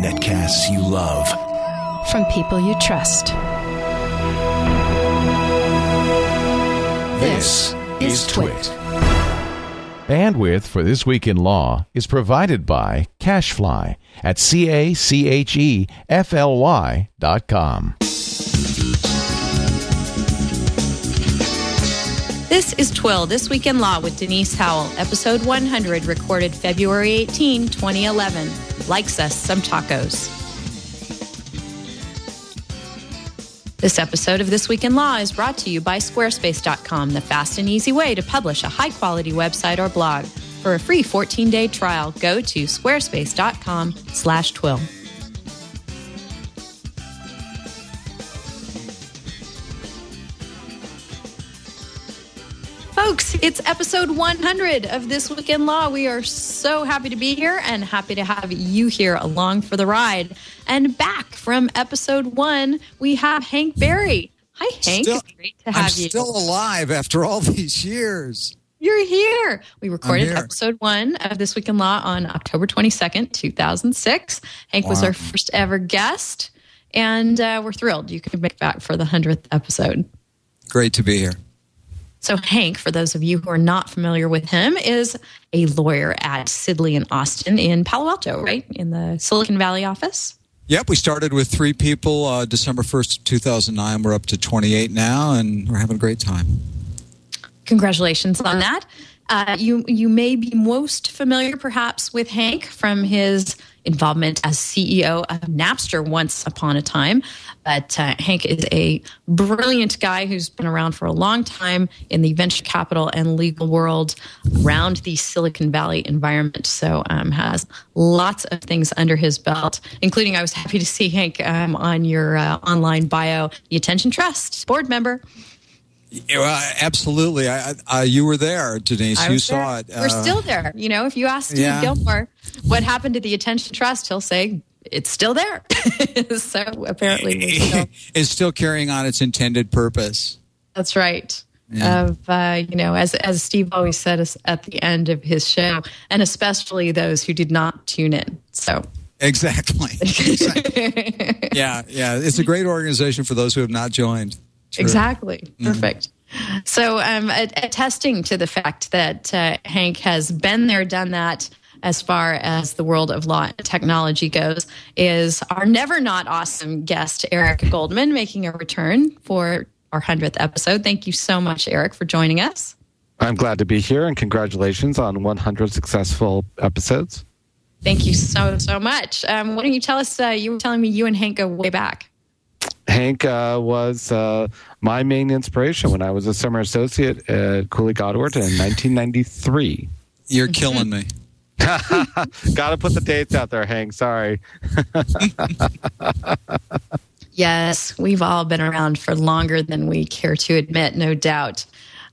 Netcasts you love. From people you trust. This is TWiT. Bandwidth for This Week in Law is provided by CacheFly at C-A-C-H-E-F-L-Y dot com. This is TWiL, This Week in Law with Denise Howell, episode 100, recorded February 18, 2011. Likes us some tacos. This episode of This Week in Law is brought to you by Squarespace.com, the fast and easy way to publish a high quality website or blog. For a free 14 day trial, go to squarespace.com slash twill. Folks, it's episode 100 of This Week in Law. We are so happy to be here and happy to have you here along for the ride. And back from episode one, we have Hank Barry. Hi, Hank. Still- it's great to have I'm you. still alive after all these years. You're here. We recorded here. episode one of This Week in Law on October 22nd, 2006. Hank was our first ever guest, and uh, we're thrilled you could make back for the 100th episode. Great to be here. So, Hank, for those of you who are not familiar with him, is a lawyer at Sidley and Austin in Palo Alto, right? In the Silicon Valley office. Yep, we started with three people uh, December 1st, 2009. We're up to 28 now, and we're having a great time. Congratulations on that. Uh, you you may be most familiar, perhaps, with Hank from his involvement as CEO of Napster once upon a time. But uh, Hank is a brilliant guy who's been around for a long time in the venture capital and legal world around the Silicon Valley environment. So um, has lots of things under his belt, including I was happy to see Hank um, on your uh, online bio, the Attention Trust board member. Yeah, well, absolutely. I, I, you were there, Denise. You saw there. it. We're Uh, still there. You know, if you ask Steve yeah. Gillmor what happened to the Attention Trust, he'll say it's still there. so apparently, still, it's still carrying on its intended purpose. that's right. Yeah. Of uh, you know, as as Steve always said at the end of his show, and especially those who did not tune in. So Exactly. Exactly. yeah, yeah. It's a great organization for those who have not joined. True. Exactly. Perfect. So, um, a- attesting to the fact that uh, Hank has been there, done that as far as the world of law and technology goes, is our never not awesome guest, Eric Goldman, making a return for our 100th episode. Thank you so much, Eric, for joining us. I'm glad to be here and congratulations on 100 successful episodes. Thank you so, so much. Um, why don't you tell us? Uh, you were telling me you and Hank go way back. Hank uh, was uh, my main inspiration when I was a summer associate at Cooley Godward in 1993. You're killing me. Got to put the dates out there, Hank. Sorry. Yes, we've all been around for longer than we care to admit, no doubt.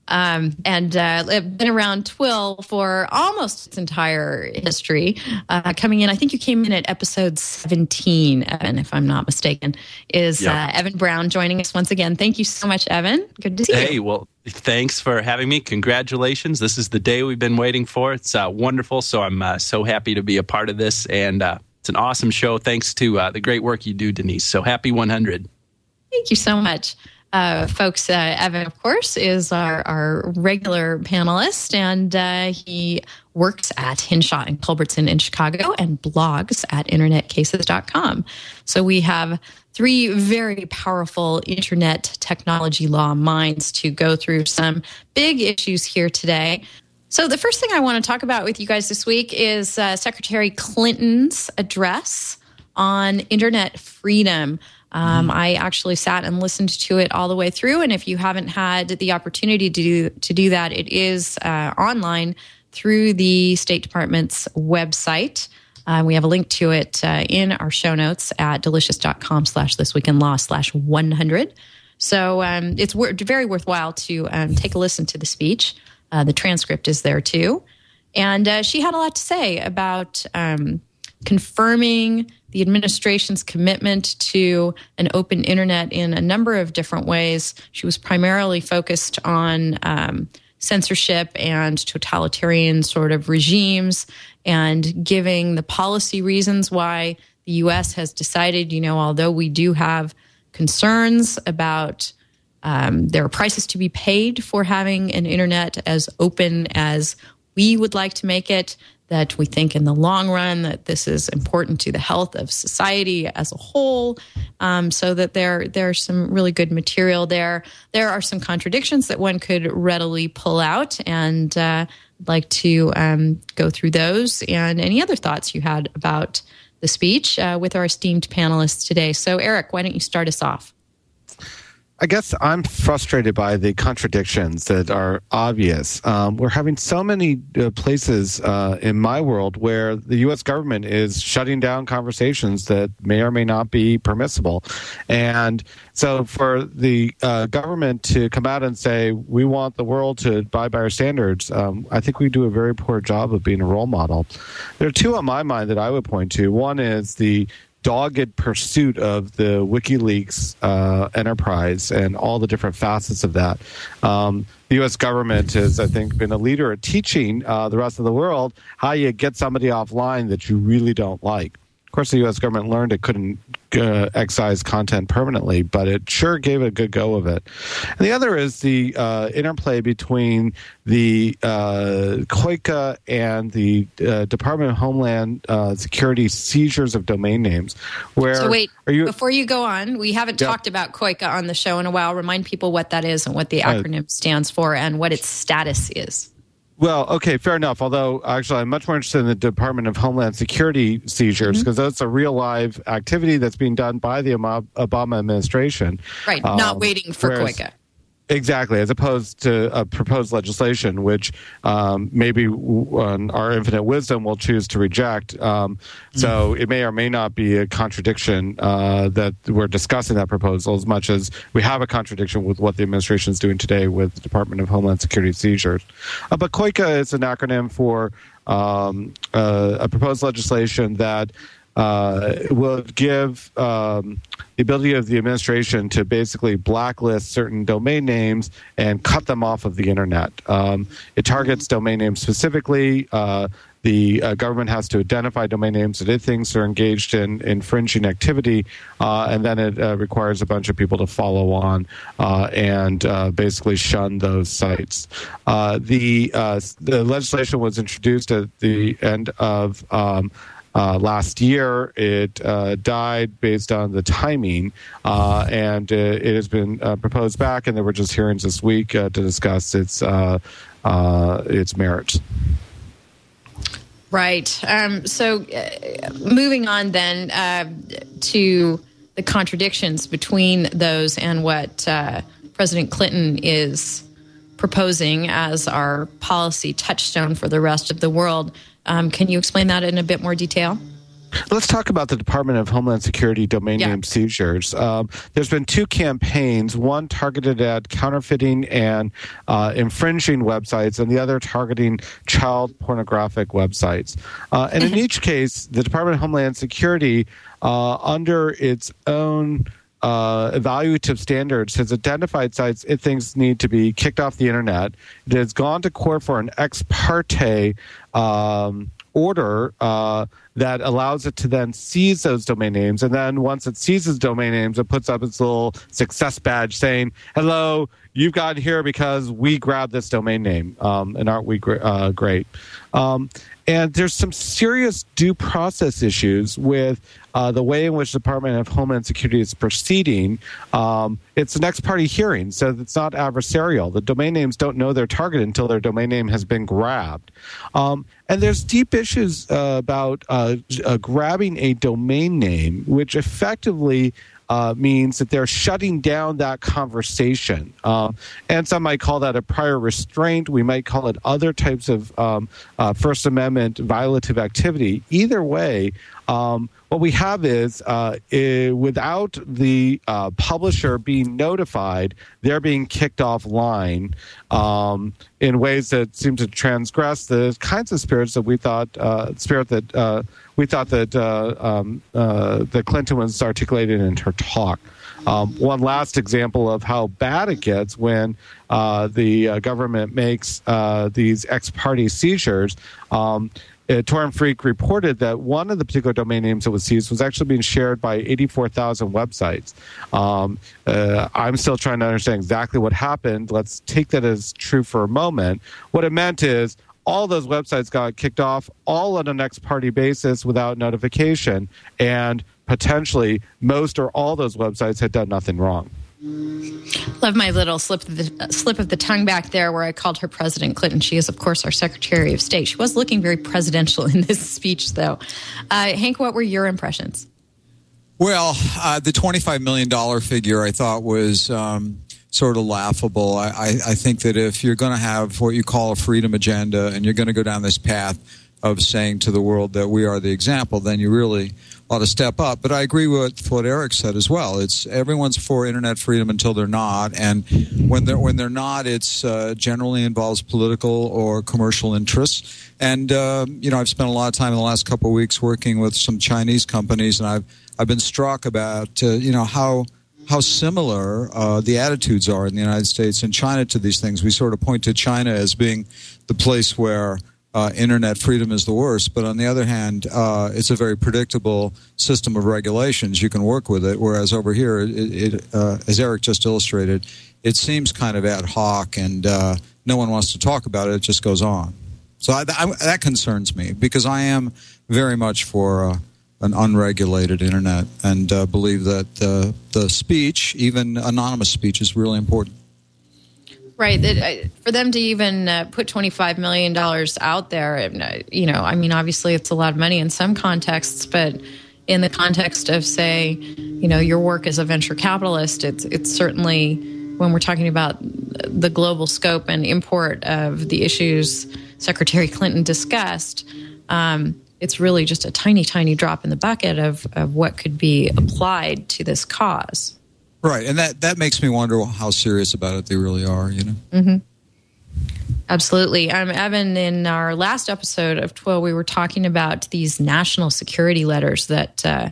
Um, and uh, been around TWiL for almost its entire history. Uh, coming in, I think you came in at episode 17, Evan, if I'm not mistaken. Is Yep. uh, Evan Brown joining us once again? Thank you so much, Evan. Good to see Hey, you. Hey, well, thanks for having me. Congratulations. This is the day we've been waiting for. It's uh, wonderful. So I'm uh, so happy to be a part of this. And uh, it's an awesome show. Thanks to uh, the great work you do, Denise. So happy 100. Thank you so much. Uh, folks, uh, Evan, of course, is our, our regular panelist, and uh, he works at Hinshaw and Culbertson in Chicago and blogs at internetcases.com. So we have three very powerful internet technology law minds to go through some big issues here today. So, the first thing I want to talk about with you guys this week is uh, Secretary Clinton's address on internet freedom. Um, I actually sat and listened to it all the way through, and if you haven't had the opportunity to do to do that, it is uh, online through the State Department's website. Uh, we have a link to it uh, in our show notes at delicious.com slash this week in law slash 100. So um, it's wor- very worthwhile to um, take a listen to the speech. Uh, the transcript is there too. And uh, she had a lot to say about um, confirming the administration's commitment to an open internet in a number of different ways. She was primarily focused on um, censorship and totalitarian sort of regimes and giving the policy reasons why the US has decided, you know, although we do have concerns about um, there are prices to be paid for having an internet as open as we would like to make it that we think in the long run that this is important to the health of society as a whole. Um, so that there there's some really good material there. There are some contradictions that one could readily pull out, and uh, I'd like to um, go through those and any other thoughts you had about the speech uh, with our esteemed panelists today. So, Eric, why don't you start us off? I guess I'm frustrated by the contradictions that are obvious. Um, we're having so many uh, places uh, in my world where the U.S. government is shutting down conversations that may or may not be permissible. And so for the uh, government to come out and say, we want the world to abide by our standards, um, I think we do a very poor job of being a role model. There are two on my mind that I would point to. One is the dogged pursuit of the WikiLeaks uh, enterprise and all the different facets of that. Um, the U.S. government has, I think, been a leader at teaching uh, the rest of the world how you get somebody offline that you really don't like. Of course, the U.S. government learned it couldn't uh, excise content permanently, but it sure gave a good go of it. And the other is the uh, interplay between the uh, COICA and the uh, Department of Homeland uh, Security seizures of domain names. Where so wait, you, before you go on, we haven't yep. talked about COICA on the show in a while. Remind people what that is and what the uh, acronym stands for and what its status is. Well, okay, fair enough. Although, actually, I'm much more interested in the Department of Homeland Security seizures because mm-hmm. that's a real live activity that's being done by the Obama administration. Right, um, not waiting for whereas, COICA. Exactly, as opposed to a proposed legislation, which um, maybe uh, our infinite wisdom will choose to reject. Um, so mm-hmm. it may or may not be a contradiction uh, that we're discussing that proposal as much as we have a contradiction with what the administration is doing today with the Department of Homeland Security seizures. Uh, but COICA is an acronym for um, uh, a proposed legislation that uh, will give um, the ability of the administration to basically blacklist certain domain names and cut them off of the internet. Um, it targets domain names specifically. Uh, the uh, government has to identify domain names that it thinks are engaged in infringing activity, uh, and then it uh, requires a bunch of people to follow on uh, and uh, basically shun those sites. Uh, the, the legislation was introduced at the end of um, uh, last year. It uh, died based on the timing, uh, and uh, it has been uh, proposed back, and there were just hearings this week to discuss its its merits. Right. Um, so, moving on then to the contradictions between those and what President Clinton is proposing as our policy touchstone for the rest of the world. Um, can you explain that in a bit more detail? Let's talk about the Department of Homeland Security domain yeah. name seizures. Um, there's been two campaigns, one targeted at counterfeiting and uh, infringing websites, and the other targeting child pornographic websites. Uh, and in each case, the Department of Homeland Security, uh, under its own uh, evaluative standards has identified sites it thinks need to be kicked off the internet. It has gone to court for an ex parte um, order uh, that allows it to then seize those domain names. And then once it seizes domain names, it puts up its little success badge saying, hello, you've gotten here because we grabbed this domain name. Um, and aren't we gr- uh, great? Um, and there's some serious due process issues with uh, the way in which the Department of Homeland Security is proceeding. Um, it's an ex parte hearing, so it's not adversarial. The domain names don't know their target until their domain name has been grabbed. Um, and there's deep issues uh, about uh, uh grabbing a domain name, which effectively uh, means that they're shutting down that conversation. Um, and some might call that a prior restraint. We might call it other types of um, uh, First Amendment violative activity. Either way, um, what we have is uh, it, without the uh, publisher being notified, they're being kicked offline um, in ways that seem to transgress the kinds of spirits that we thought uh, spirit that uh, we thought that uh, um, uh, that Clinton was articulating in her talk. Um, one last example of how bad it gets when uh, the uh, government makes uh, these ex parte seizures. Um, uh, Torrent Freak reported that one of the particular domain names that was seized was actually being shared by 84,000 websites. Um, uh, I'm still trying to understand exactly what happened. Let's take that as true for a moment. What it meant is all those websites got kicked off all on an ex parte basis without notification, and potentially most or all those websites had done nothing wrong. Love my little slip of the slip of the tongue back there, where I called her President Clinton. She is, of course, our Secretary of State. She was looking very presidential in this speech, though. Uh, Hank, what were your impressions? Well, uh, the twenty-five million dollar figure I thought was um, sort of laughable. I, I, I think that if you're going to have what you call a freedom agenda, and you're going to go down this path of saying to the world that we are the example, then you really ought to step up. But I agree with what Eric said as well. It's everyone's for internet freedom until they're not, and when they're when they're not, it's uh, generally involves political or commercial interests. And uh, you know, I've spent a lot of time in the last couple of weeks working with some Chinese companies, and I've I've been struck about uh, you know how how similar uh, the attitudes are in the United States and China to these things. We sort of point to China as being the place where uh, internet freedom is the worst, but on the other hand, uh, it's a very predictable system of regulations. You can work with it, whereas over here, it, it uh, as Eric just illustrated, it seems kind of ad hoc and uh, no one wants to talk about it. It just goes on. So I, I, that concerns me because I am very much for uh, an unregulated internet and uh, believe that the speech, even anonymous speech, is really important. Right. Uh, for them to even uh, put $25 million out there, uh, you know, I mean, obviously it's a lot of money in some contexts, but in the context of, say, you know, your work as a venture capitalist, it's, it's certainly when we're talking about the global scope and import of the issues Secretary Clinton discussed, um, it's really just a tiny, tiny drop in the bucket of, of what could be applied to this cause. Right, and that that makes me wonder how serious about it they really are. You know. Mm-hmm. Absolutely. Um, Evan, in our last episode of TWIL, we were talking about these national security letters that uh,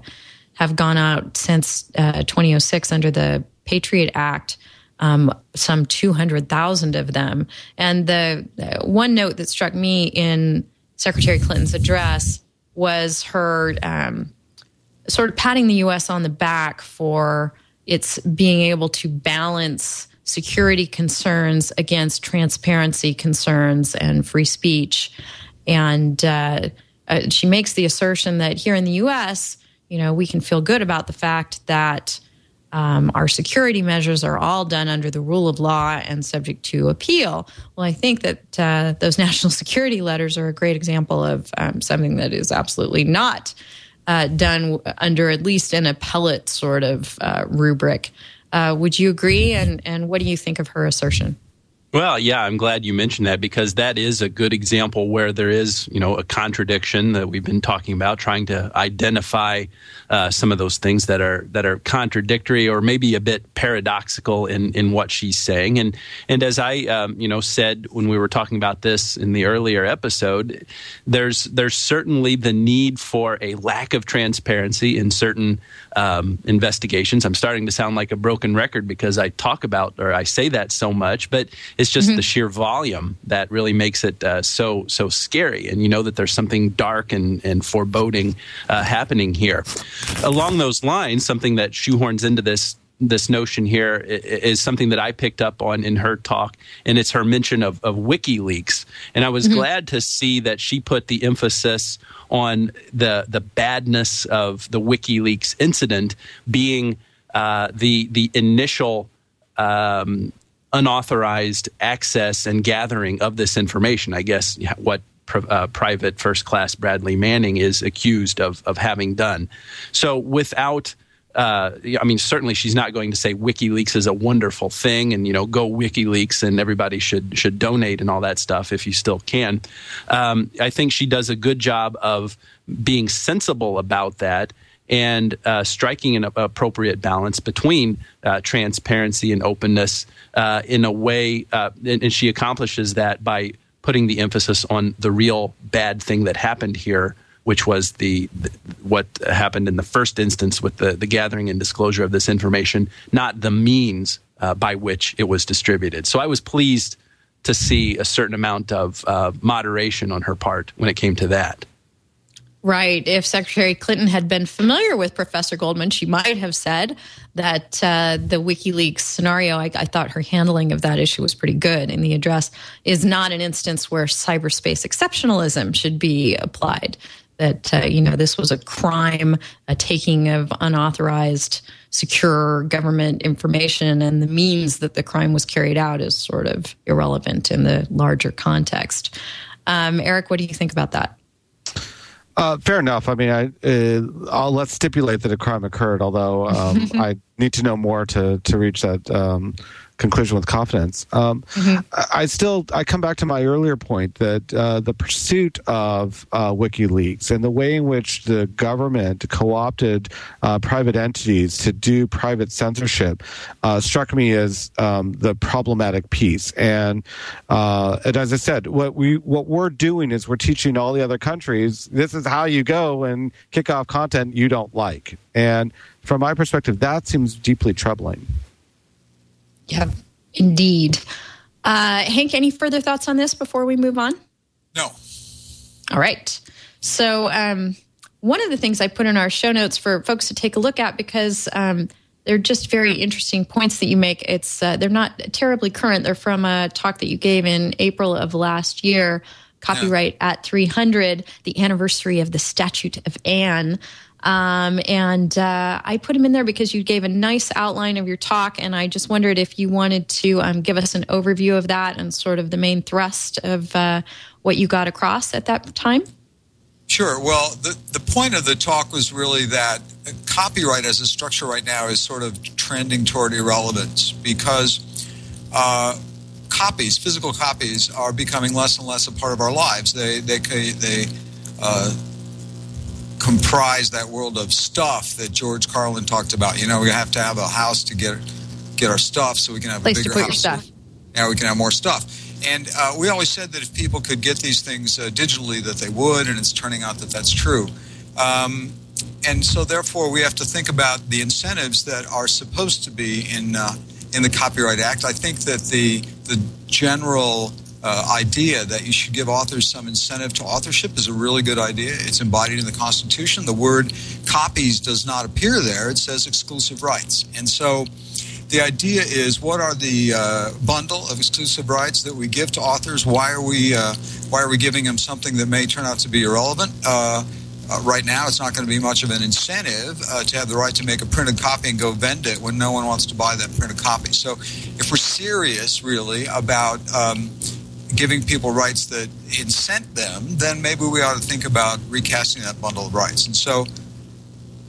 have gone out since uh, 2006 under the Patriot Act, um, some 200,000 of them. And the uh, one note that struck me in Secretary Clinton's address was her um, sort of patting the U.S. on the back for it's being able to balance security concerns against transparency concerns and free speech. And uh, uh, she makes the assertion that here in the U.S., you know, we can feel good about the fact that um, our security measures are all done under the rule of law and subject to appeal. Well, I think that uh, those national security letters are a great example of um, something that is absolutely not uh, done under at least an appellate sort of uh, rubric. Uh, would you agree? And, and what do you think of her assertion? Well, yeah, I'm glad you mentioned that because that is a good example where there is, you know, a contradiction that we've been talking about, trying to identify uh, some of those things that are that are contradictory or maybe a bit paradoxical in in what she's saying. And and as I, um, you know, said when we were talking about this in the earlier episode, there's there's certainly the need for a lack of transparency in certain um, investigations. I'm starting to sound like a broken record because I talk about or I say that so much, but it's just mm-hmm. the sheer volume that really makes it uh, so so scary. And you know that there's something dark and, and foreboding uh, happening here. Along those lines, something that shoehorns into this this notion here is something that I picked up on in her talk, and it's her mention of, of WikiLeaks. And I was mm-hmm. glad to see that she put the emphasis on the the badness of the WikiLeaks incident being uh, the the initial um, unauthorized access and gathering of this information. I guess what uh, private first class Bradley Manning is accused of of having done. So without uh, I mean, certainly she's not going to say WikiLeaks is a wonderful thing, and you know, go WikiLeaks, and everybody should should donate and all that stuff if you still can. Um, I think she does a good job of being sensible about that and uh, striking an appropriate balance between uh, transparency and openness uh, in a way, uh, and, and, she accomplishes that by putting the emphasis on the real bad thing that happened here which was the, the, what happened in the first instance with the, the gathering and disclosure of this information, not the means uh, by which it was distributed. So I was pleased to see a certain amount of uh, moderation on her part when it came to that. Right. If Secretary Clinton had been familiar with Professor Goldman, she might have said that uh, the WikiLeaks scenario, I, I, thought her handling of that issue was pretty good in the address, is not an instance where cyberspace exceptionalism should be applied. That, uh, you know, this was a crime, a taking of unauthorized, secure government information, and the means that the crime was carried out is sort of irrelevant in the larger context. Um, Eric, what do you think about that? Uh, fair enough. I mean, I, uh, let's stipulate that a crime occurred, although um, I need to know more to, to reach that um, conclusion with confidence. Um, mm-hmm. I, still I come back to my earlier point that uh, the pursuit of uh, WikiLeaks and the way in which the government co-opted uh, private entities to do private censorship uh, struck me as um, the problematic piece. And uh, and as I said, what we what we're doing is we're teaching all the other countries this is how you go and kick off content you don't like. And from my perspective, that seems deeply troubling. Yeah, indeed. Uh, Hank, any further thoughts on this before we move on? No. All right. So, um, one of the things I put in our show notes for folks to take a look at because um, they're just very interesting points that you make. It's uh, they're not terribly current. They're from a talk that you gave in April of last year. Copyright yeah. at 300, the anniversary of the Statute of Anne. Um, and uh, I put him in there because you gave a nice outline of your talk, and I just wondered if you wanted to um, give us an overview of that and sort of the main thrust of uh, what you got across at that time. Sure. Well, the, the point of the talk was really that copyright as a structure right now is sort of trending toward irrelevance because uh, copies, physical copies, are becoming less and less a part of our lives. They they they uh, comprise that world of stuff that George Carlin talked about. You know, we have to have a house to get get our stuff, so we can have Place a bigger to put house. Your stuff. Yeah, we can have more stuff. And uh, we always said that if people could get these things uh, digitally, that they would, and it's turning out that that's true. Um, and so, therefore, we have to think about the incentives that are supposed to be in uh, in the Copyright Act. I think that the the general uh, idea that you should give authors some incentive to authorship is a really good idea. It's embodied in the Constitution. The word copies does not appear there, it says exclusive rights. And so the idea is what are the uh, bundle of exclusive rights that we give to authors? Why are we, uh, why are we giving them something that may turn out to be irrelevant? Uh, uh, right now, it's not going to be much of an incentive uh, to have the right to make a printed copy and go vend it when no one wants to buy that printed copy. So, if we're serious, really, about um, giving people rights that incent them, then maybe we ought to think about recasting that bundle of rights. And so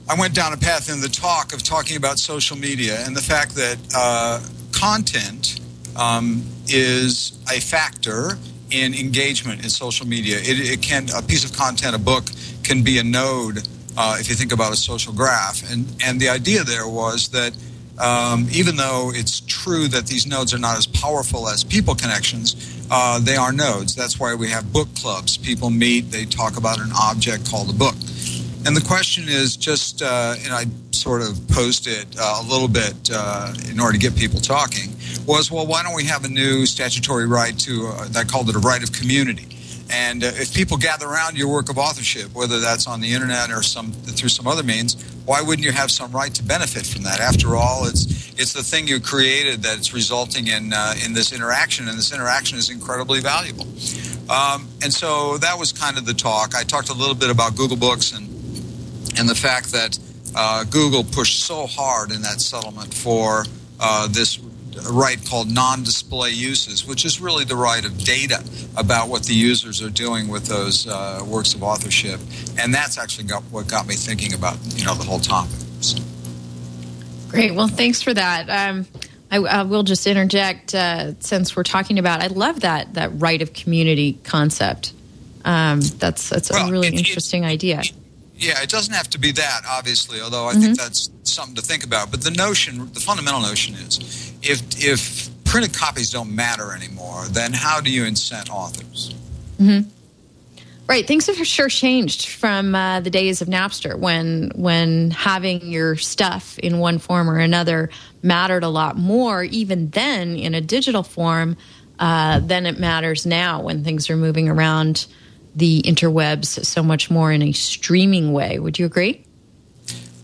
I went down a path in the talk of talking about social media and the fact that uh, content um, is a factor in engagement in social media. It, it, can a piece of content, a book, can be a node uh, if you think about a social graph. And and the idea there was that um, even though it's true that these nodes are not as powerful as people connections, uh, they are nodes. That's why we have book clubs. People meet, they talk about an object called a book. And the question is just, uh, and I sort of posted uh, a little bit uh, in order to get people talking, was well, why don't we have a new statutory right to, uh, I called it a right of community. And uh, if people gather around your work of authorship, whether that's on the internet or some through some other means, why wouldn't you have some right to benefit from that? After all, it's it's the thing you created that's resulting in uh, in this interaction, and this interaction is incredibly valuable. Um, and so that was kind of the talk. I talked a little bit about Google Books and and the fact that uh, Google pushed so hard in that settlement for uh, this right called non-display uses, which is really the right of data about what the users are doing with those uh, works of authorship, and that's actually got, what got me thinking about you know the whole topic. So. Great. Well, thanks for that. Um, I, I, will just interject uh, since we're talking about. I love that that right of community concept. Um, that's that's well, a really it, interesting it, idea. It, yeah, it doesn't have to be that, obviously, although I mm-hmm. think that's something to think about. But the notion, the fundamental notion is if if printed copies don't matter anymore, then how do you incent authors? Mm-hmm. Right, things have sure changed from uh, the days of Napster when when having your stuff in one form or another mattered a lot more. Even then, in a digital form, uh, than it matters now when things are moving around the interwebs so much more in a streaming way. Would you agree?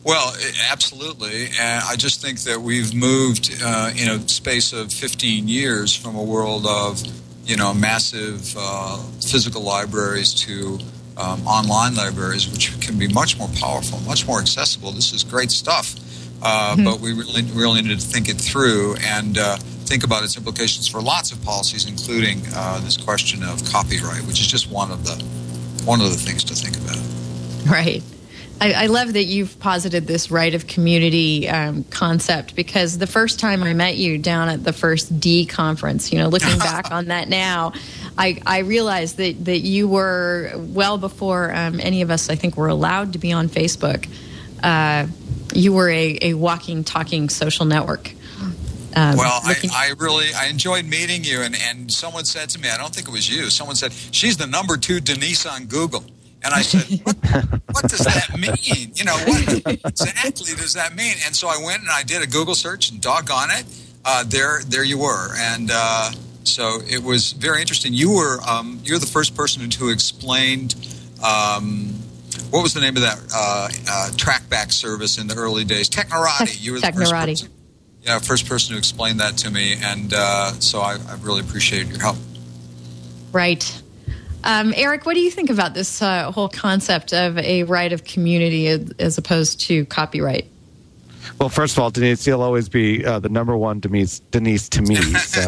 Well, absolutely. And I just think that we've moved uh, in a space of 15 years from a world of you know, massive uh, physical libraries to um, online libraries, which can be much more powerful, much more accessible. This is great stuff, uh, mm-hmm. but we really, really need to think it through and uh, think about its implications for lots of policies, including uh, this question of copyright, which is just one of the one of the things to think about. Right. I, I, love that you've posited this right of community um, concept because the first time I met you down at the first D conference, you know, looking back on that now, I, I realized that, that you were well before um, any of us, I think, were allowed to be on Facebook. Uh, you were a, a walking, talking social network. Um, well, I, I, really I enjoyed meeting you, and, and someone said to me, I don't think it was you. Someone said she's the number two Denise on Google. And I said, what, what, does that mean? You know, what exactly does that mean? And so I went and I did a Google search, and doggone it, uh, there, there you were. And uh, so it was very interesting. You were, um, you're the first person who explained. Um, what was the name of that uh, uh, trackback service in the early days? Technorati. You were the first person, yeah, first person to explain that to me, and uh, so I, I really appreciate your help. Right. Um, Eric, what do you think about this uh, whole concept of a right of community as opposed to copyright? Well, first of all, Denise, you'll always be uh, the number one Denise, Denise to me. So.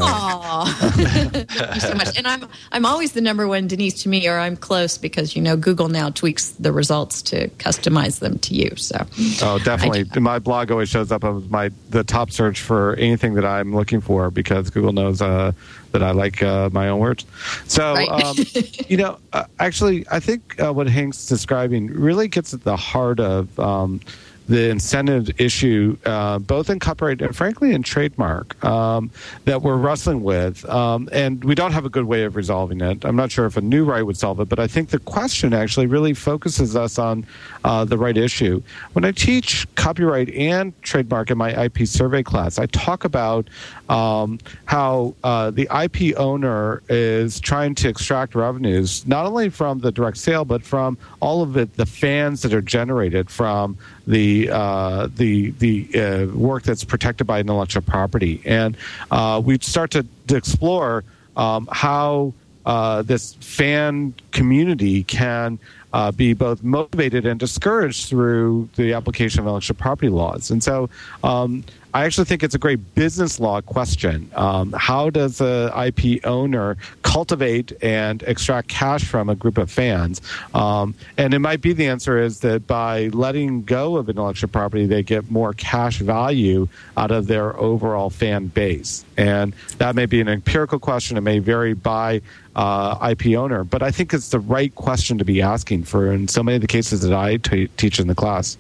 Thank you so much. And I'm I'm always the number one Denise to me, or I'm close because you know Google now tweaks the results to customize them to you. So. Oh, definitely. My blog always shows up as my the top search for anything that I'm looking for because Google knows uh, that I like uh, my own words. So, right. um, you know, uh, actually, I think uh, what Hank's describing really gets at the heart of. Um, the incentive issue, uh, both in copyright and frankly in trademark, um, that we're wrestling with. Um, and we don't have a good way of resolving it. I'm not sure if a new right would solve it, but I think the question actually really focuses us on uh, the right issue. When I teach copyright and trademark in my IP survey class, I talk about um, how uh, the IP owner is trying to extract revenues not only from the direct sale, but from all of it, the fans that are generated from the uh, the the uh, work that's protected by intellectual property, and uh, we start to, to explore um, how uh, this fan community can uh, be both motivated and discouraged through the application of intellectual property laws. And so um, I actually think it's a great business law question. Um, how does a IP owner cultivate and extract cash from a group of fans? Um, and it might be the answer is that by letting go of intellectual property, they get more cash value out of their overall fan base. And that may be an empirical question. It may vary by uh, IP owner, but I think it's the right question to be asking for in so many of the cases that I t- teach in the class.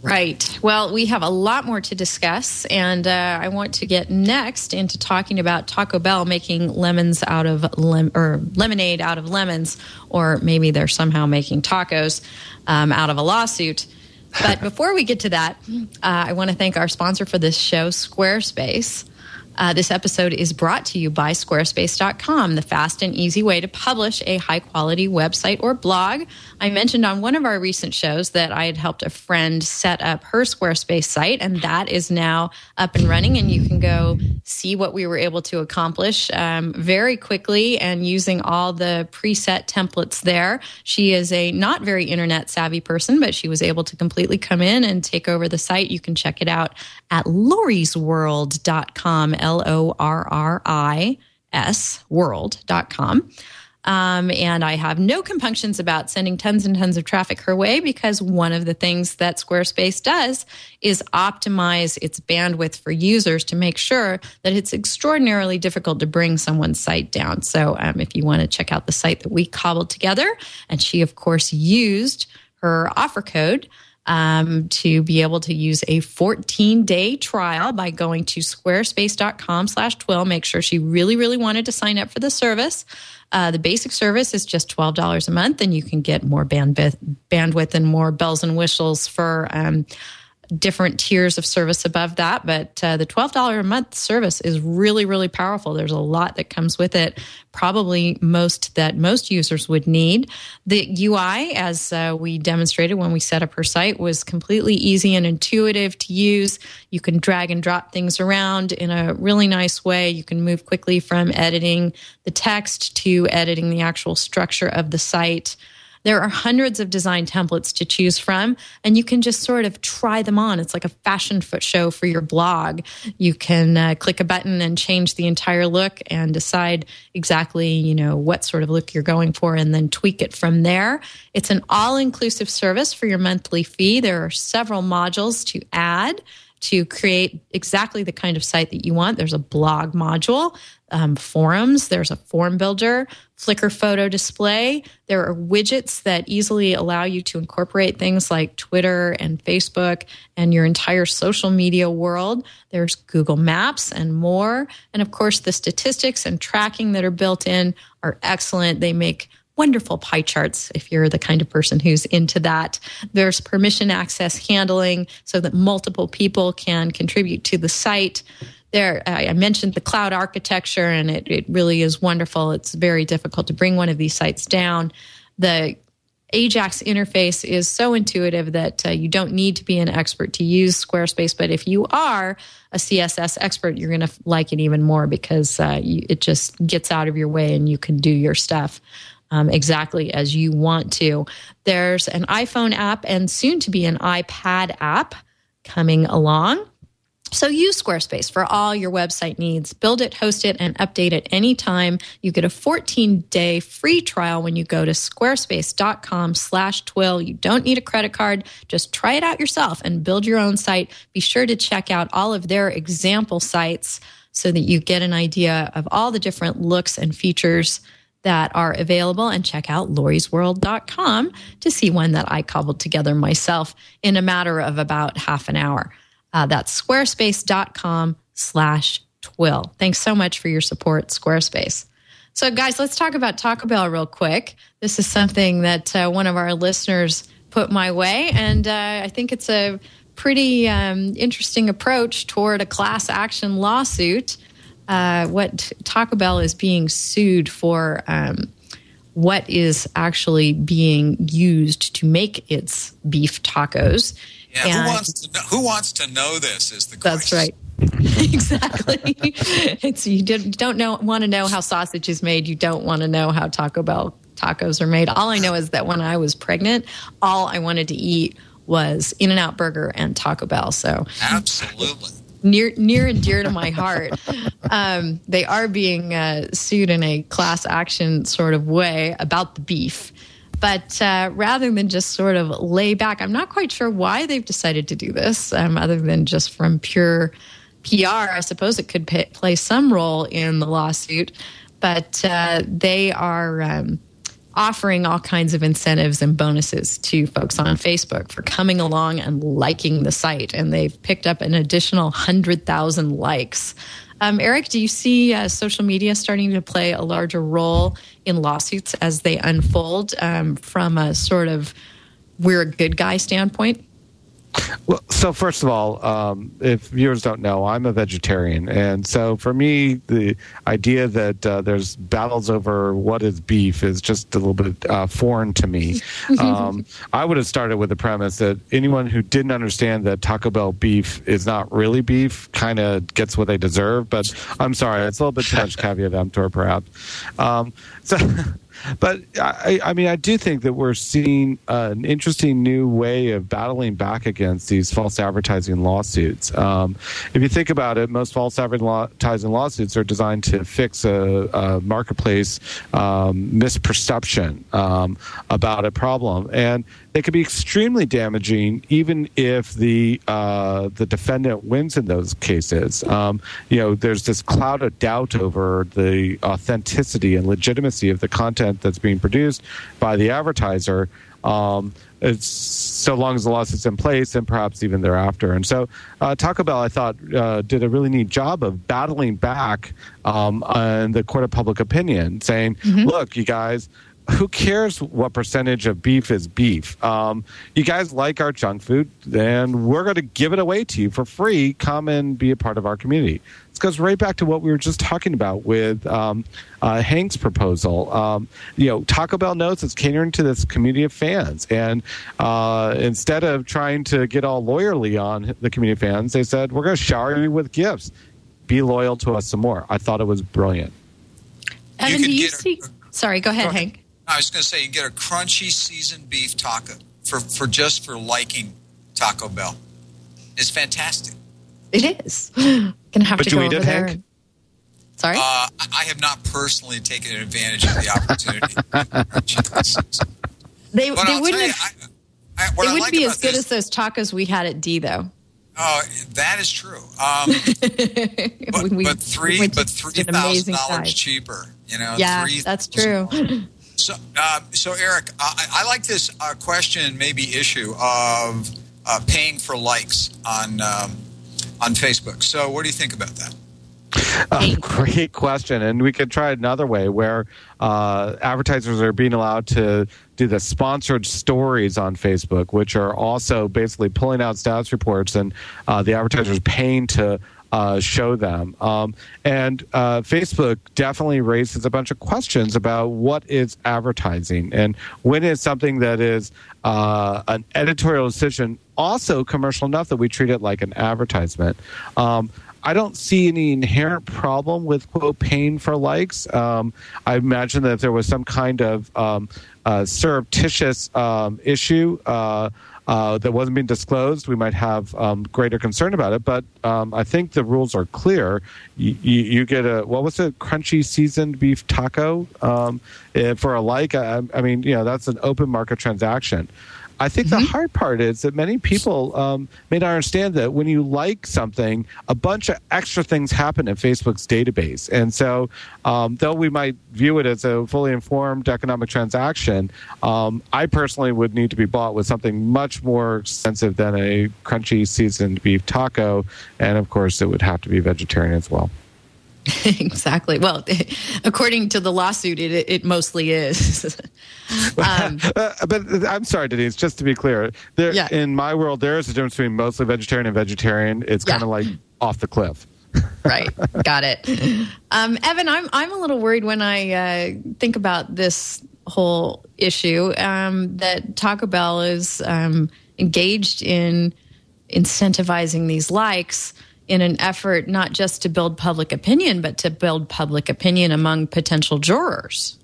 Right. Well, we have a lot more to discuss, and uh, I want to get next into talking about Taco Bell making lemons out of lem- or lemonade out of lemons, or maybe they're somehow making tacos um, out of a lawsuit. But before we get to that, uh, I want to thank our sponsor for this show, Squarespace. Uh, this episode is brought to you by squarespace.com, the fast and easy way to publish a high quality website or blog. I mentioned on one of our recent shows that I had helped a friend set up her Squarespace site, and that is now up and running. And you can go see what we were able to accomplish um, very quickly and using all the preset templates there. She is a not very internet savvy person, but she was able to completely come in and take over the site. You can check it out at lorrisworld.com, L O R R I S world.com. Um, and I have no compunctions about sending tons and tons of traffic her way because one of the things that Squarespace does is optimize its bandwidth for users to make sure that it's extraordinarily difficult to bring someone's site down. So um, if you want to check out the site that we cobbled together, and she, of course, used her offer code um, to be able to use a 14 day trial by going to squarespace.com slash twill. Make sure she really, really wanted to sign up for the service. Uh, the basic service is just $12 a month, and you can get more bandwidth, bandwidth and more bells and whistles for um, different tiers of service above that. But uh, the $12 a month service is really, really powerful. There's a lot that comes with it, probably most that most users would need. The UI, as uh, we demonstrated when we set up her site, was completely easy and intuitive to use. You can drag and drop things around in a really nice way. You can move quickly from editing the text to editing the actual structure of the site. There are hundreds of design templates to choose from, and you can just sort of try them on. It's like a fashion foot show for your blog. You can uh, click a button and change the entire look and decide exactly, you know, what sort of look you're going for and then tweak it from there. It's an all-inclusive service for your monthly fee. There are several modules to add to create exactly the kind of site that you want. There's a blog module, um, forums, there's a form builder, Flickr photo display. There are widgets that easily allow you to incorporate things like Twitter and Facebook and your entire social media world. There's Google Maps and more. And of course, the statistics and tracking that are built in are excellent. They make wonderful pie charts if you're the kind of person who's into that. There's permission access handling so that multiple people can contribute to the site. There, I mentioned the cloud architecture, and it, it really is wonderful. It's very difficult to bring one of these sites down. The Ajax interface is so intuitive that uh, you don't need to be an expert to use Squarespace. But if you are a CSS expert, you're going to like it even more because uh, you, it just gets out of your way and you can do your stuff um, exactly as you want to. There's an iPhone app and soon to be an iPad app coming along. So use Squarespace for all your website needs. Build it, host it, and update it anytime. You get a 14-day free trial when you go to squarespace.com slash twill. You don't need a credit card. Just try it out yourself and build your own site. Be sure to check out all of their example sites so that you get an idea of all the different looks and features that are available and check out lori'sworld.com to see one that I cobbled together myself in a matter of about half an hour. Uh, that's squarespace.com slash twill. Thanks so much for your support, Squarespace. So, guys, let's talk about Taco Bell real quick. This is something that uh, one of our listeners put my way, and uh, I think it's a pretty um, interesting approach toward a class action lawsuit uh, what Taco Bell is being sued for um, what is actually being used to make its beef tacos. Yeah, and who wants to know, who wants to know this is the question. That's right. exactly. it's you don't know want to know how sausage is made. You don't want to know how Taco Bell tacos are made. All I know is that when I was pregnant, all I wanted to eat was In and Out Burger and Taco Bell. So absolutely near near and dear to my heart. Um, they are being uh, sued in a class action sort of way about the beef. But uh, rather than just sort of lay back, I'm not quite sure why they've decided to do this, um, other than just from pure PR. I suppose it could pay, play some role in the lawsuit, but uh, they are. Um, offering all kinds of incentives and bonuses to folks on Facebook for coming along and liking the site. And they've picked up an additional 100,000 likes. Um, Eric, do you see uh, social media starting to play a larger role in lawsuits as they unfold um, from a sort of we're a good guy standpoint? Well, so first of all, um, if viewers don't know, I'm a vegetarian, and so for me, the idea that uh, there's battles over what is beef is just a little bit uh, foreign to me. Um, I would have started with the premise that anyone who didn't understand that Taco Bell beef is not really beef kind of gets what they deserve. But I'm sorry, it's a little bit too much caveat emptor, perhaps. Um, so. But I, I, mean, I do think that we're seeing uh, an interesting new way of battling back against these false advertising lawsuits. Um, if you think about it, most false advertising lawsuits are designed to fix a, a marketplace um, misperception um, about a problem, and they could be extremely damaging, even if the uh, the defendant wins in those cases. Um, you know, there's this cloud of doubt over the authenticity and legitimacy of the content that's being produced by the advertiser. Um, it's so long as the lawsuit's in place and perhaps even thereafter. And so uh, Taco Bell, I thought, uh, did a really neat job of battling back um, on the court of public opinion, saying, mm-hmm. look, you guys, who cares what percentage of beef is beef? Um, you guys like our junk food, then we're going to give it away to you for free. Come and be a part of our community. This goes right back to what we were just talking about with um, uh, Hank's proposal. Um, you know, Taco Bell knows it's catering to this community of fans, and uh, instead of trying to get all lawyerly on the community of fans, they said we're going to shower you with gifts. Be loyal to us some more. I thought it was brilliant. Evan, do you see? Sorry, go ahead, go ahead. Hank. I was going to say you get a crunchy seasoned beef taco for, for just for liking Taco Bell. It's fantastic. It is. Gonna have but to go over it, there. Hank? Sorry, uh, I have not personally taken advantage of the opportunity. they but they I'll wouldn't. You, have, I, I, it wouldn't like be as good this, as those tacos we had at D though. Oh, that is true. Um, but, we, but three, but three thousand dollars cheaper. You know, yeah, that's true. So, uh, so Eric, I, I like this uh, question, maybe issue of uh, paying for likes on um, on Facebook. So, what do you think about that? Uh, great question, and we could try another way where uh, advertisers are being allowed to do the sponsored stories on Facebook, which are also basically pulling out status reports, and uh, the advertisers paying to uh, show them. Um, and uh, Facebook definitely raises a bunch of questions about what is advertising and when is something that is uh, an editorial decision also commercial enough that we treat it like an advertisement. Um, I don't see any inherent problem with quote paying for likes. Um, I imagine that if there was some kind of um, uh, surreptitious um, issue, uh, uh, that wasn't being disclosed, we might have um, greater concern about it. But um, I think the rules are clear. You, you, get a what was it, crunchy seasoned beef taco um, eh, for a like. I, I, mean, you know, that's an open market transaction. I think mm-hmm. the hard part is that many people um, may not understand that when you like something, a bunch of extra things happen in Facebook's database. And so, um, though we might view it as a fully informed economic transaction, um, I personally would need to be bought with something much more expensive than a crunchy seasoned beef taco. And of course, it would have to be vegetarian as well. exactly. Well, according to the lawsuit, it, it mostly is. um, uh, but I'm sorry, Denise. Just to be clear, there yeah. in my world, there is a difference between mostly vegetarian and vegetarian. It's yeah. kind of like off the cliff. right. Got it. Um, Evan, I'm I'm a little worried when I uh, think about this whole issue um, that Taco Bell is um, engaged in incentivizing these likes in an effort not just to build public opinion, but to build public opinion among potential jurors.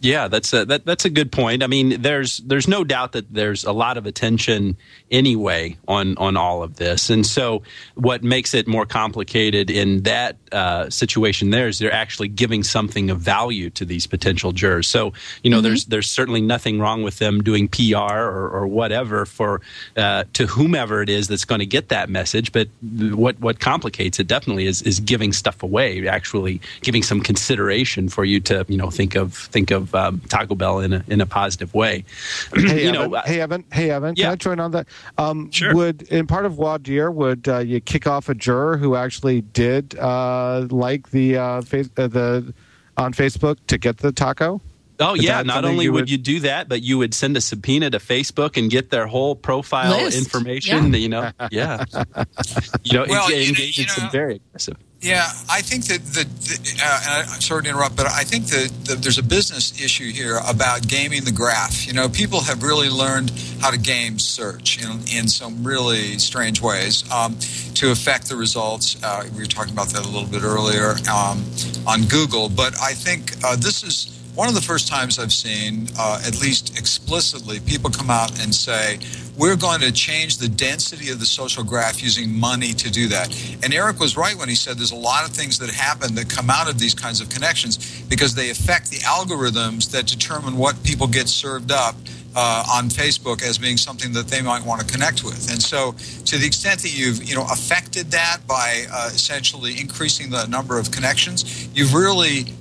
Yeah, that's a, that, that's a good point. I mean, there's there's no doubt that there's a lot of attention anyway on on all of this, and so what makes it more complicated in that uh, situation there is they're actually giving something of value to these potential jurors. So you know, mm-hmm. there's there's certainly nothing wrong with them doing PR or, or whatever for uh, to whomever it is that's going to get that message. But what what complicates it definitely is is giving stuff away, actually giving some consideration for you to you know think of think of um, Taco Bell in a in a positive way. Hey, you Evan, know, hey Evan, hey Evan, yeah. can I join on that? Um, sure. Would in part of voir dire, would uh, you kick off a juror who actually did uh, like the uh, face, uh, the on Facebook to get the taco? Oh Is yeah! Not only would, would, you do that, but you would send a subpoena to Facebook and get their whole profile List. information. Yeah. You know, yeah. you know, well, engage you know, in some very aggressive. Yeah, I think that the, the uh, I'm sorry to interrupt, but I think that the, there's a business issue here about gaming the graph. You know, people have really learned how to game search in, in some really strange ways um, to affect the results. Uh, we were talking about that a little bit earlier um, on Google, but I think uh, this is one of the first times I've seen, uh, at least explicitly, people come out and say, we're going to change the density of the social graph using money to do that. And Eric was right when he said there's a lot of things that happen that come out of these kinds of connections because they affect the algorithms that determine what people get served up uh, on Facebook as being something that they might want to connect with. And so, to the extent that you've you know affected that by uh, essentially increasing the number of connections, you've really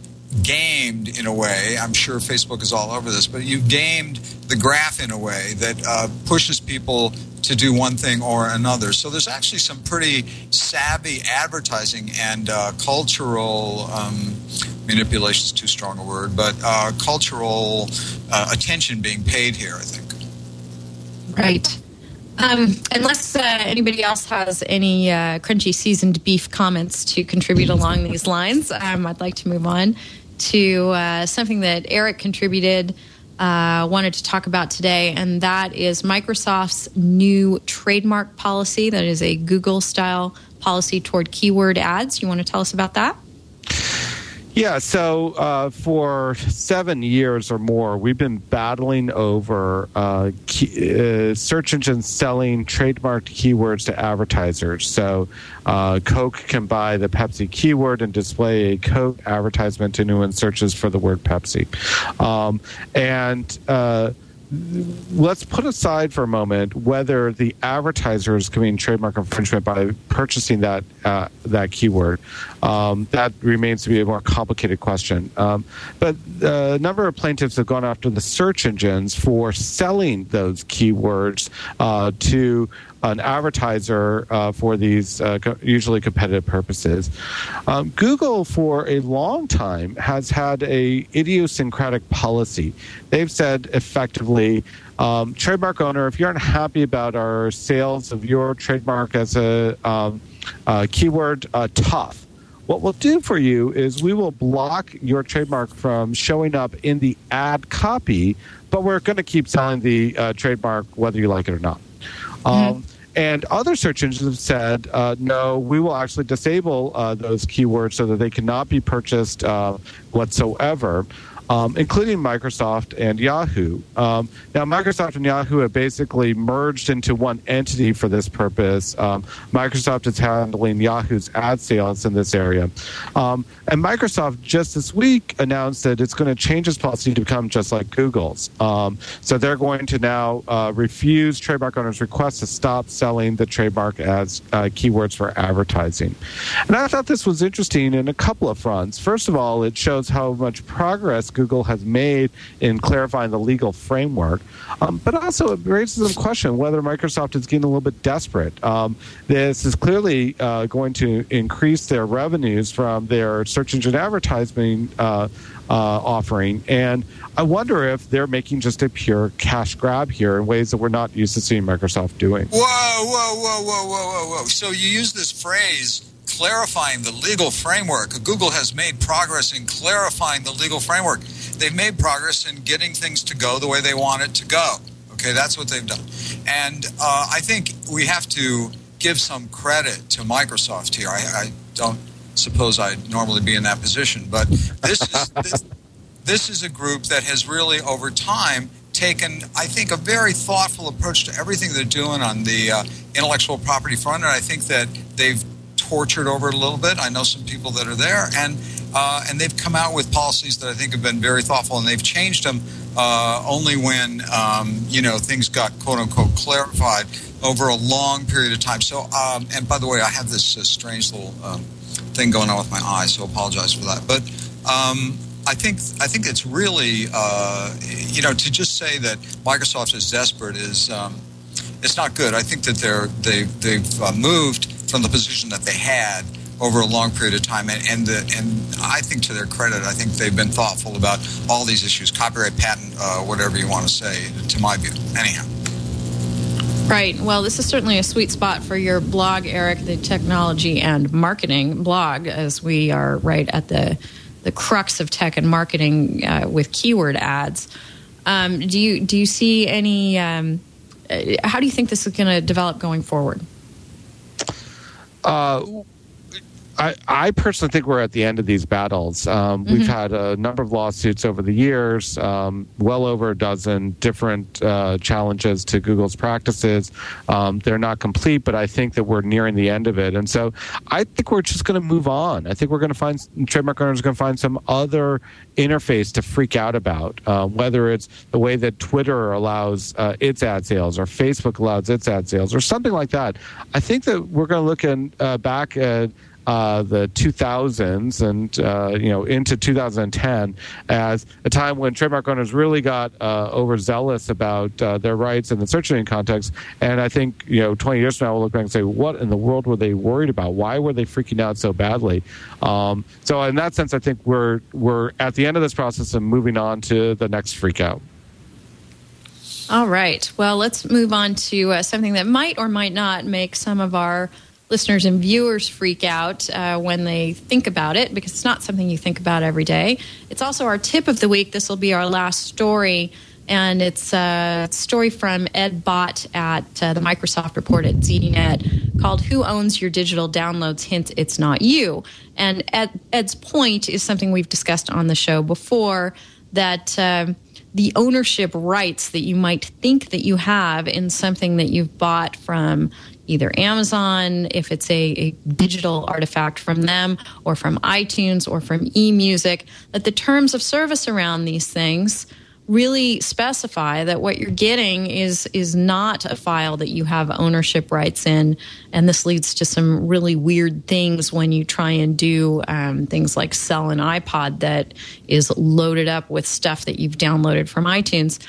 gamed in a way. I'm sure Facebook is all over this, but you've gamed the graph in a way that uh, pushes people to do one thing or another. So there's actually some pretty savvy advertising and uh, cultural um, manipulation is too strong a word, but uh, cultural uh, attention being paid here. I think. Right. Um, unless uh, anybody else has any uh, crunchy seasoned beef comments to contribute along these lines, um, I'd like to move on to uh, something that Eric contributed, uh, wanted to talk about today, and that is Microsoft's new trademark policy. That is a Google style policy toward keyword ads. You want to tell us about that? Yeah, so uh, for seven years or more, we've been battling over uh, key, uh, search engines selling trademarked keywords to advertisers. So uh, Coke can buy the Pepsi keyword and display a Coke advertisement to anyone searches for the word Pepsi. Um, and uh, let's put aside for a moment whether the advertiser is committing trademark infringement by purchasing that uh, that keyword. Um, that remains to be a more complicated question. Um, but a number of plaintiffs have gone after the search engines for selling those keywords uh, to an advertiser uh, for these uh, co- usually competitive purposes. Um, Google, for a long time, has had a idiosyncratic policy. They've said effectively, um, trademark owner, if you're unhappy about our sales of your trademark as a um, uh, keyword, uh, tough. What we'll do for you is we will block your trademark from showing up in the ad copy, but we're going to keep selling the uh, trademark whether you like it or not. Mm-hmm. Um, and other search engines have said, uh, no, we will actually disable uh, those keywords so that they cannot be purchased uh, whatsoever um, including Microsoft and Yahoo. Um, now, Microsoft and Yahoo have basically merged into one entity for this purpose. Um, Microsoft is handling Yahoo's ad sales in this area. Um, and Microsoft just this week announced that it's going to change its policy to become just like Google's. Um, so they're going to now uh, refuse trademark owners' requests to stop selling the trademark as uh, keywords for advertising. And I thought this was interesting in a couple of fronts. First of all, it shows how much progress Google has made in clarifying the legal framework. Um, but also, it raises some question whether Microsoft is getting a little bit desperate. Um, this is clearly uh, going to increase their revenues from their search engine advertising uh, uh, offering. And I wonder if they're making just a pure cash grab here in ways that we're not used to seeing Microsoft doing. Whoa, whoa, whoa, whoa, whoa, whoa, whoa. So you use this phrase clarifying the legal framework. Google has made progress in clarifying the legal framework. They've made progress in getting things to go the way they want it to go. Okay, that's what they've done. And uh, I think we have to give some credit to Microsoft here. I, I don't suppose I'd normally be in that position, but this is this, this is a group that has really, over time, taken, I think, a very thoughtful approach to everything they're doing on the uh, intellectual property front, and I think that they've tortured over it a little bit. I know some people that are there, and uh, and they've come out with policies that I think have been very thoughtful, and they've changed them uh, only when um, you know things got quote unquote clarified over a long period of time. So, um, and by the way, I have this uh, strange little um, thing going on with my eye, so apologize for that. But um, I think I think it's really uh, you know to just say that Microsoft is desperate is um, it's not good. I think that they're they they've uh, moved from the position that they had over a long period of time. And and, the, and I think to their credit, I think they've been thoughtful about all these issues, copyright, patent, uh, whatever you want to say. To my view, anyhow. Right. Well, this is certainly a sweet spot for your blog, Eric, the technology and marketing blog, as we are right at the the crux of tech and marketing uh, with keyword ads. Um, do you do you see any? Um, uh, how do you think this is going to develop going forward? Uh, I, I, personally think we're at the end of these battles. Um, mm-hmm. We've had a number of lawsuits over the years, um, well over a dozen different uh, challenges to Google's practices. Um, they're not complete, but I think that we're nearing the end of it. And so I think we're just going to move on. I think we're going to find, trademark owners are going to find some other interface to freak out about, uh, whether it's the way that Twitter allows uh, its ad sales or Facebook allows its ad sales or something like that. I think that we're going to look in, uh, back at uh, the 2000s and uh, you know into 2010 as a time when trademark owners really got uh, overzealous about uh, their rights in the search engine context. And I think you know 20 years from now we'll look back and say, what in the world were they worried about? Why were they freaking out so badly? Um, so in that sense, I think we're we're at the end of this process and moving on to the next freak out. All right. Well, let's move on to uh, something that might or might not make some of our listeners and viewers freak out uh, when they think about it because it's not something you think about every day. It's also our tip of the week. This will be our last story. And it's a story from Ed Bott at uh, the Microsoft report at ZDNet called Who Owns Your Digital Downloads? Hint, it's not you. And Ed, Ed's point is something we've discussed on the show before that uh, the ownership rights that you might think that you have in something that you've bought from either Amazon, if it's a, a, digital artifact from them, or from iTunes, or from eMusic, that the terms of service around these things really specify that what you're getting is is not a file that you have ownership rights in, and this leads to some really weird things when you try and do um, things like sell an iPod that is loaded up with stuff that you've downloaded from iTunes.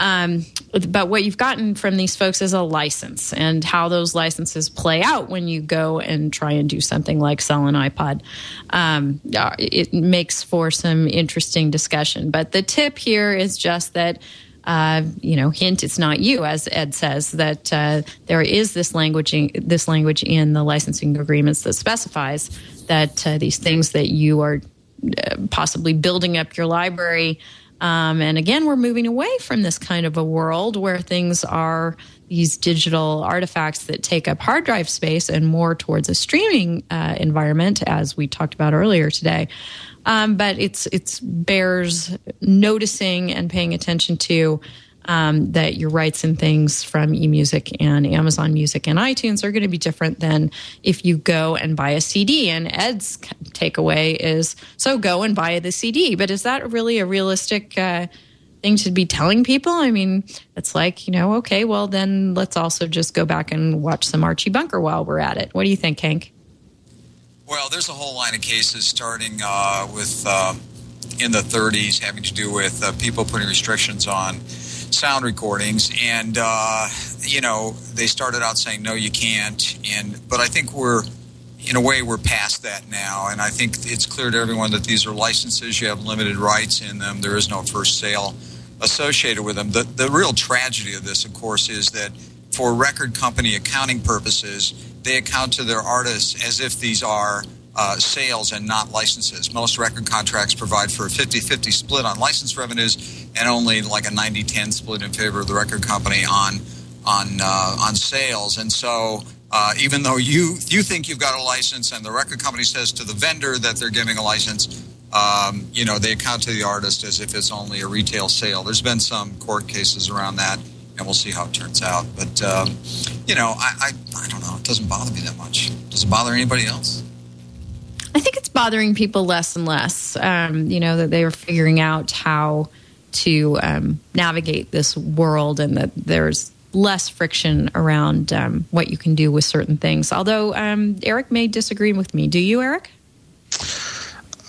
Um, but what you've gotten from these folks is a license and how those licenses play out when you go and try and do something like sell an iPod. Um, it makes for some interesting discussion. But the tip here is just that. Uh, you know, hint it's not you, as Ed says that uh, there is this language, this language in the licensing agreements that specifies that uh, these things that you are uh, possibly building up your library um, and again, we're moving away from this kind of a world where things are these digital artifacts that take up hard drive space and more towards a streaming uh, environment, as we talked about earlier today. Um, but it's it's bears noticing and paying attention to um, that your rights and things from eMusic and Amazon Music and iTunes are going to be different than if you go and buy a CD. And Ed's takeaway is so go and buy the CD. But is that really a realistic uh, thing to be telling people? I mean, it's like, you know, okay, well, then let's also just go back and watch some Archie Bunker while we're at it. What do you think, Hank? Well, there's a whole line of cases starting uh, with uh, in the 30s having to do with uh, people putting restrictions on sound recordings, and uh, you know they started out saying no, you can't, and but I think we're in a way we're past that now, and I think it's clear to everyone that these are licenses. You have limited rights in them. There is no first sale associated with them. The the real tragedy of this, of course, is that for record company accounting purposes, they account to their artists as if these are uh, sales and not licenses. Most record contracts provide for a 50 50 split on license revenues and only like a 90 10 split in favor of the record company on, on, uh, on sales. And so uh, even though you, you think you've got a license and the record company says to the vendor that they're giving a license, um, you know, they account to the artist as if it's only a retail sale. There's been some court cases around that, and we'll see how it turns out. But, um, you know, I, I, I don't know. It doesn't bother me that much. Does it bother anybody else? I think it's bothering people less and less. Um, you know that they are figuring out how to um, navigate this world, and that there's less friction around um, what you can do with certain things. Although um, Eric may disagree with me. Do you, Eric?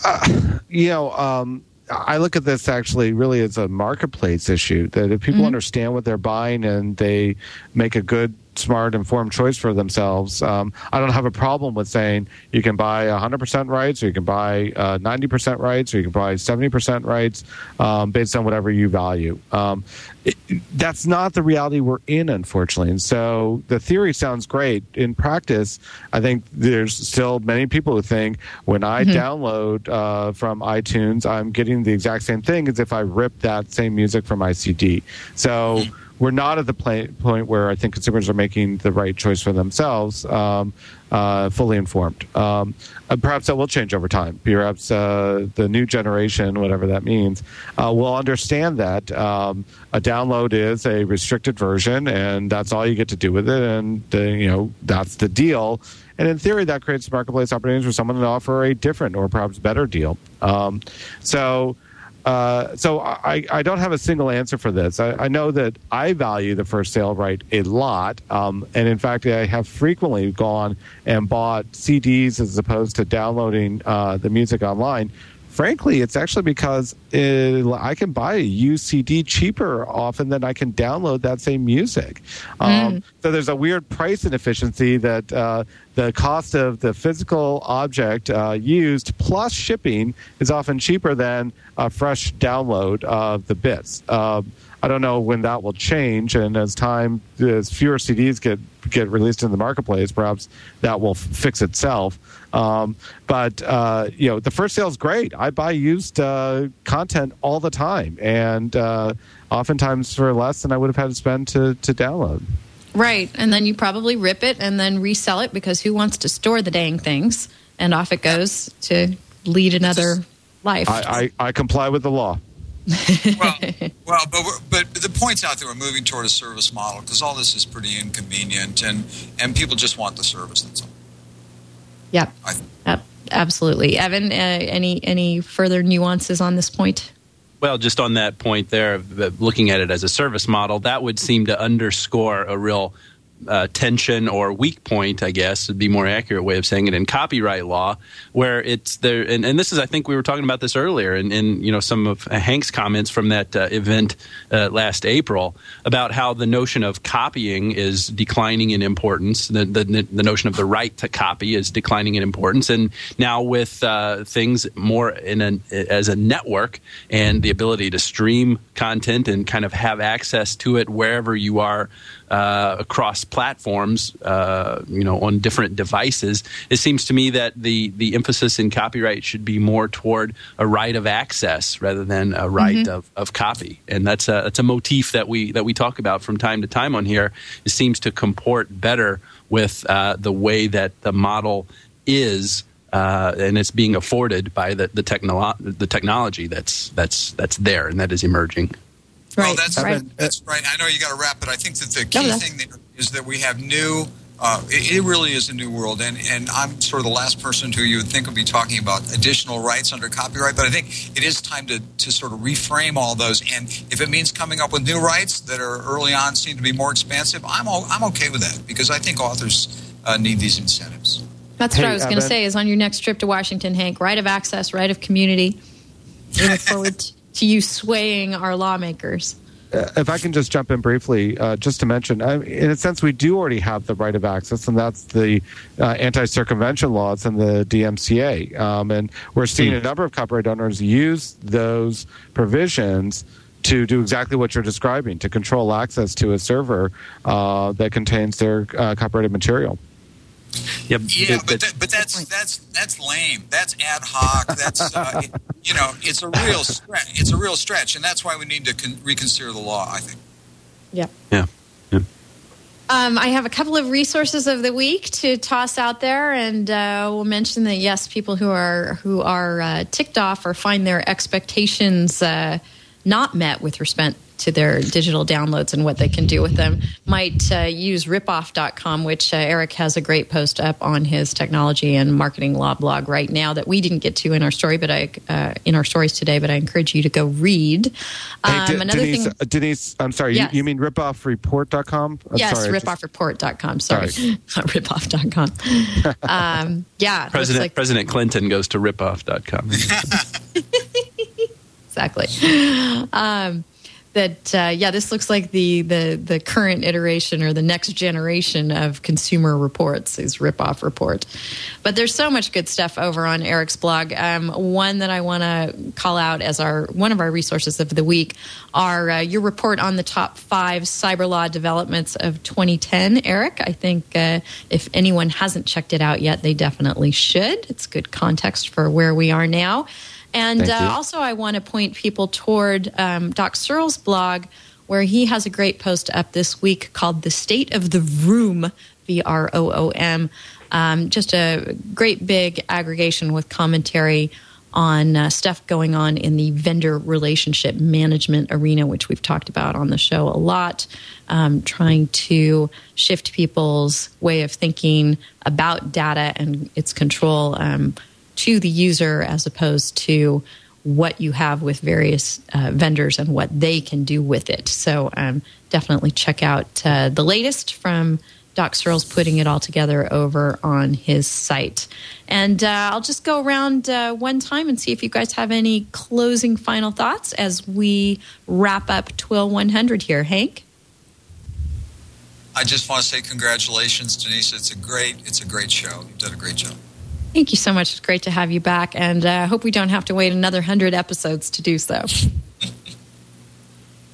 Uh, you know, um, I look at this actually really as a marketplace issue. That if people mm-hmm. understand what they're buying and they make a good smart, informed choice for themselves. Um, I don't have a problem with saying you can buy 100% rights, or you can buy uh, 90% rights, or you can buy 70% rights um, based on whatever you value. Um, it, that's not the reality we're in, unfortunately. And so the theory sounds great. In practice, I think there's still many people who think when I mm-hmm. download uh, from iTunes, I'm getting the exact same thing as if I ripped that same music from my CD. So we're not at the point where I think consumers are making the right choice for themselves, um, uh, fully informed. Um, perhaps that will change over time. Perhaps uh, the new generation, whatever that means, uh, will understand that um, a download is a restricted version, and that's all you get to do with it, and uh, you know that's the deal. And in theory, that creates marketplace opportunities for someone to offer a different or perhaps better deal. Um, so uh, so I, I don't have a single answer for this. I, I, know that I value the first sale right a lot, um, and in fact, I have frequently gone and bought CDs as opposed to downloading uh, the music online frankly, it's actually because it, I can buy a used CD cheaper often than I can download that same music. Mm. Um, so there's a weird price inefficiency that uh, the cost of the physical object uh, used plus shipping is often cheaper than a fresh download of the bits. Um, I don't know when that will change, and as time, as fewer CDs get get released in the marketplace, perhaps that will f- fix itself. Um, but uh, you know, the first sale is great. I buy used uh, content all the time, and uh, oftentimes for less than I would have had to spend to to download. Right, and then you probably rip it and then resell it because who wants to store the dang things? And off it goes to lead another life. I, I, I comply with the law well, well, but but the point's out there. We're moving toward a service model because all this is pretty inconvenient, and and people just want the service. That's all. Yep. yep. Absolutely, Evan. Uh, any any further nuances on this point? Well, just on that point there, looking at it as a service model, that would seem to underscore a real uh, tension or weak point, I guess would be more accurate way of saying it in copyright law, where it's there. And, and this is, I think, we were talking about this earlier, in, in you know some of Hank's comments from that uh, event uh, last April about how the notion of copying is declining in importance. The, the, the notion of the right to copy is declining in importance, and now with uh, things more in an as a network and the ability to stream content and kind of have access to it wherever you are uh, across platforms, uh, you know, on different devices. It seems to me that the the emphasis in copyright should be more toward a right of access rather than a right mm-hmm. of, of copy, and that's a that's a motif that we that we talk about from time to time on here. It seems to comport better with uh, the way that the model is. Uh, and it's being afforded by the the, technolo- the technology that's that's that's there and that is emerging. Right. Well, that's right. That's right. I know you got to wrap, but I think that the key no, thing there is that we have new. Uh, it, it, really is a new world, and, and I'm sort of the last person who you would think would be talking about additional rights under copyright. But I think it is time to, to sort of reframe all those. And if it means coming up with new rights that are early on seem to be more expansive, I'm all, I'm okay with that because I think authors uh, need these incentives. That's what hey, I was going to say. Is on your next trip to Washington, Hank, right of access, right of community. We look forward to to you swaying our lawmakers. Uh, if I can just jump in briefly, uh, just to mention, I, in a sense, we do already have the right of access, and that's the uh, anti-circumvention laws and the DMCA. Um, and we're seeing a hmm. number of copyright owners use those provisions to do exactly what you're describing, to control access to a server uh, that contains their uh, copyrighted material. Yep. Yeah, but, that, but that's that's that's lame. That's ad hoc. That's uh, you know, it's a real stretch. It's a real stretch, and that's why we need to con- reconsider the law. I think. Yeah. Yeah. yeah. Um, I have a couple of resources of the week to toss out there, and uh, we'll mention that yes, people who are who are uh, ticked off or find their expectations uh, not met with respect to their digital downloads and what they can do with them might uh, use ripoff.com, which uh, Eric has a great post up on his technology and marketing law blog right now that we didn't get to in our story, but I uh, in our stories today. But I encourage you to go read. Um, hey, D- another Denise, thing, uh, Denise, I'm sorry, yes. you, you, mean ripoffreport.com? I'm yes, sorry, ripoffreport.com. Sorry, sorry. not ripoff.com. um, yeah, President like, President Clinton goes to ripoff.com. exactly. Um, that uh, yeah, this looks like the, the the current iteration or the next generation of consumer reports is ripoff report. But there's so much good stuff over on Eric's blog. Um, one that I want to call out as our one of our resources of the week are uh, your report on the top five cyber law developments of 2010. Eric, I think uh, if anyone hasn't checked it out yet, they definitely should. It's good context for where we are now. And uh, also, I want to point people toward um, Doc Searls' blog, where he has a great post up this week called The State of the Room, V R O O M. Um, just a great big aggregation with commentary on uh, stuff going on in the vendor relationship management arena, which we've talked about on the show a lot, um, trying to shift people's way of thinking about data and its control. Um, to the user as opposed to what you have with various uh, vendors and what they can do with it. So um, definitely check out uh, the latest from Doc Searls putting it all together over on his site. And uh, I'll just go around uh, one time and see if you guys have any closing final thoughts as we wrap up TWiL 100 here. Hank? I just want to say congratulations, Denise. It's a great, it's a great show. You've done a great job. Thank you so much. It's great to have you back, and I uh, hope we don't have to wait another hundred episodes to do so.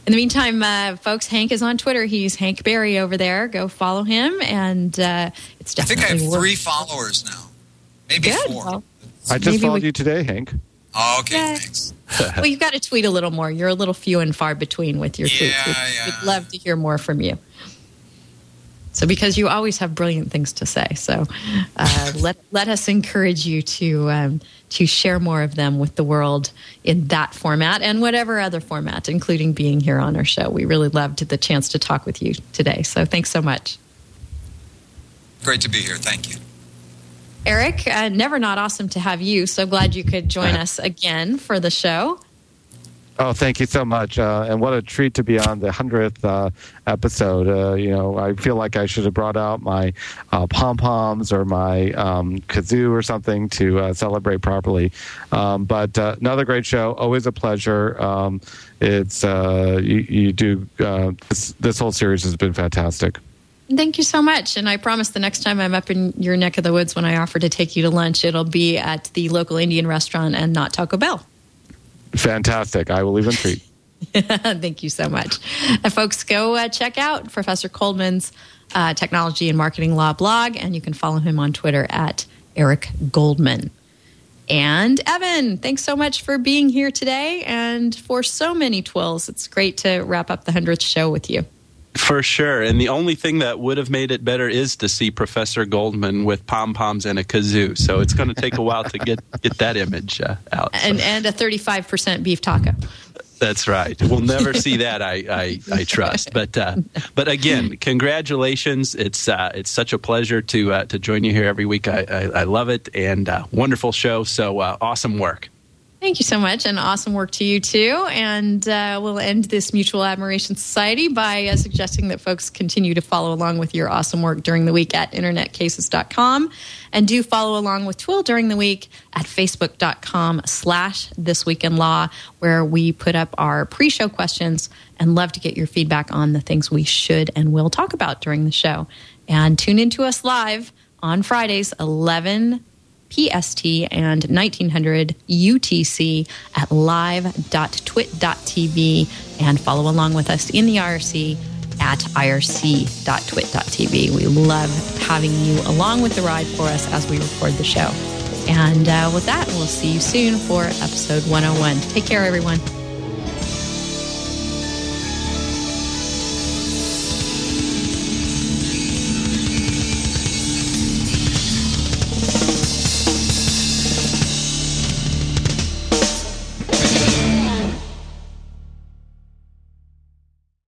In the meantime, uh, folks, Hank is on Twitter. He's Hank Barry over there. Go follow him, and uh, it's definitely. I think I have worth- three followers now, maybe Good. four. Well, I just followed we- you today, Hank. oh, okay, Yay. thanks. well, you've got to tweet a little more. You're a little few and far between with your tweets. We'd, yeah. we'd love to hear more from you. So, because you always have brilliant things to say, so uh, let let us encourage you to um, to share more of them with the world in that format and whatever other format, including being here on our show. We really loved the chance to talk with you today. So, thanks so much. Great to be here. Thank you. Eric, uh, never not awesome to have you. So glad you could join us again for the show. Oh, thank you so much, uh, and what a treat to be on the hundredth uh, episode. Uh, you know, I feel like I should have brought out my uh, pom poms or my um, kazoo or something to uh, celebrate properly. Um, but uh, another great show, always a pleasure. Um, it's you, you do this, this whole series has been fantastic. Thank you so much. And I promise the next time I'm up in your neck of the woods when I offer to take you to lunch, it'll be at the local Indian restaurant and not Taco Bell. Fantastic. I will even treat. Thank you so much. Uh, folks, go uh, check out Professor Goldman's uh, Technology and Marketing Law blog, and you can follow him on Twitter at Eric Goldman. And Evan, thanks so much for being here today and for so many TWiLs. It's great to wrap up the 100th show with you. For sure. And the only thing that would have made it better is to see Professor Goldman with pom poms and a kazoo. So it's going to take a while to get, get that image uh, out. So And, and a 35% beef taco. that's right. We'll never see that, I, I, I trust. But uh, but again, congratulations. It's uh, it's such a pleasure to uh, to join you here every week. I, I, I love it and uh, wonderful show. So uh, awesome work. Thank you so much, and awesome work to you too. And uh, we'll end this Mutual Admiration Society by uh, suggesting that folks continue to follow along with your awesome work during the week at internetcases.com. And do follow along with TWiL during the week at facebook.com slash this week in law, where we put up our pre-show questions and love to get your feedback on the things we should and will talk about during the show. And tune in to us live on Fridays, 11 PST and 1900 UTC at live.twit.tv and follow along with us in the IRC at irc.twit.tv. We love having you along with the ride for us as we record the show. And uh, with that, we'll see you soon for episode 101. Take care, everyone.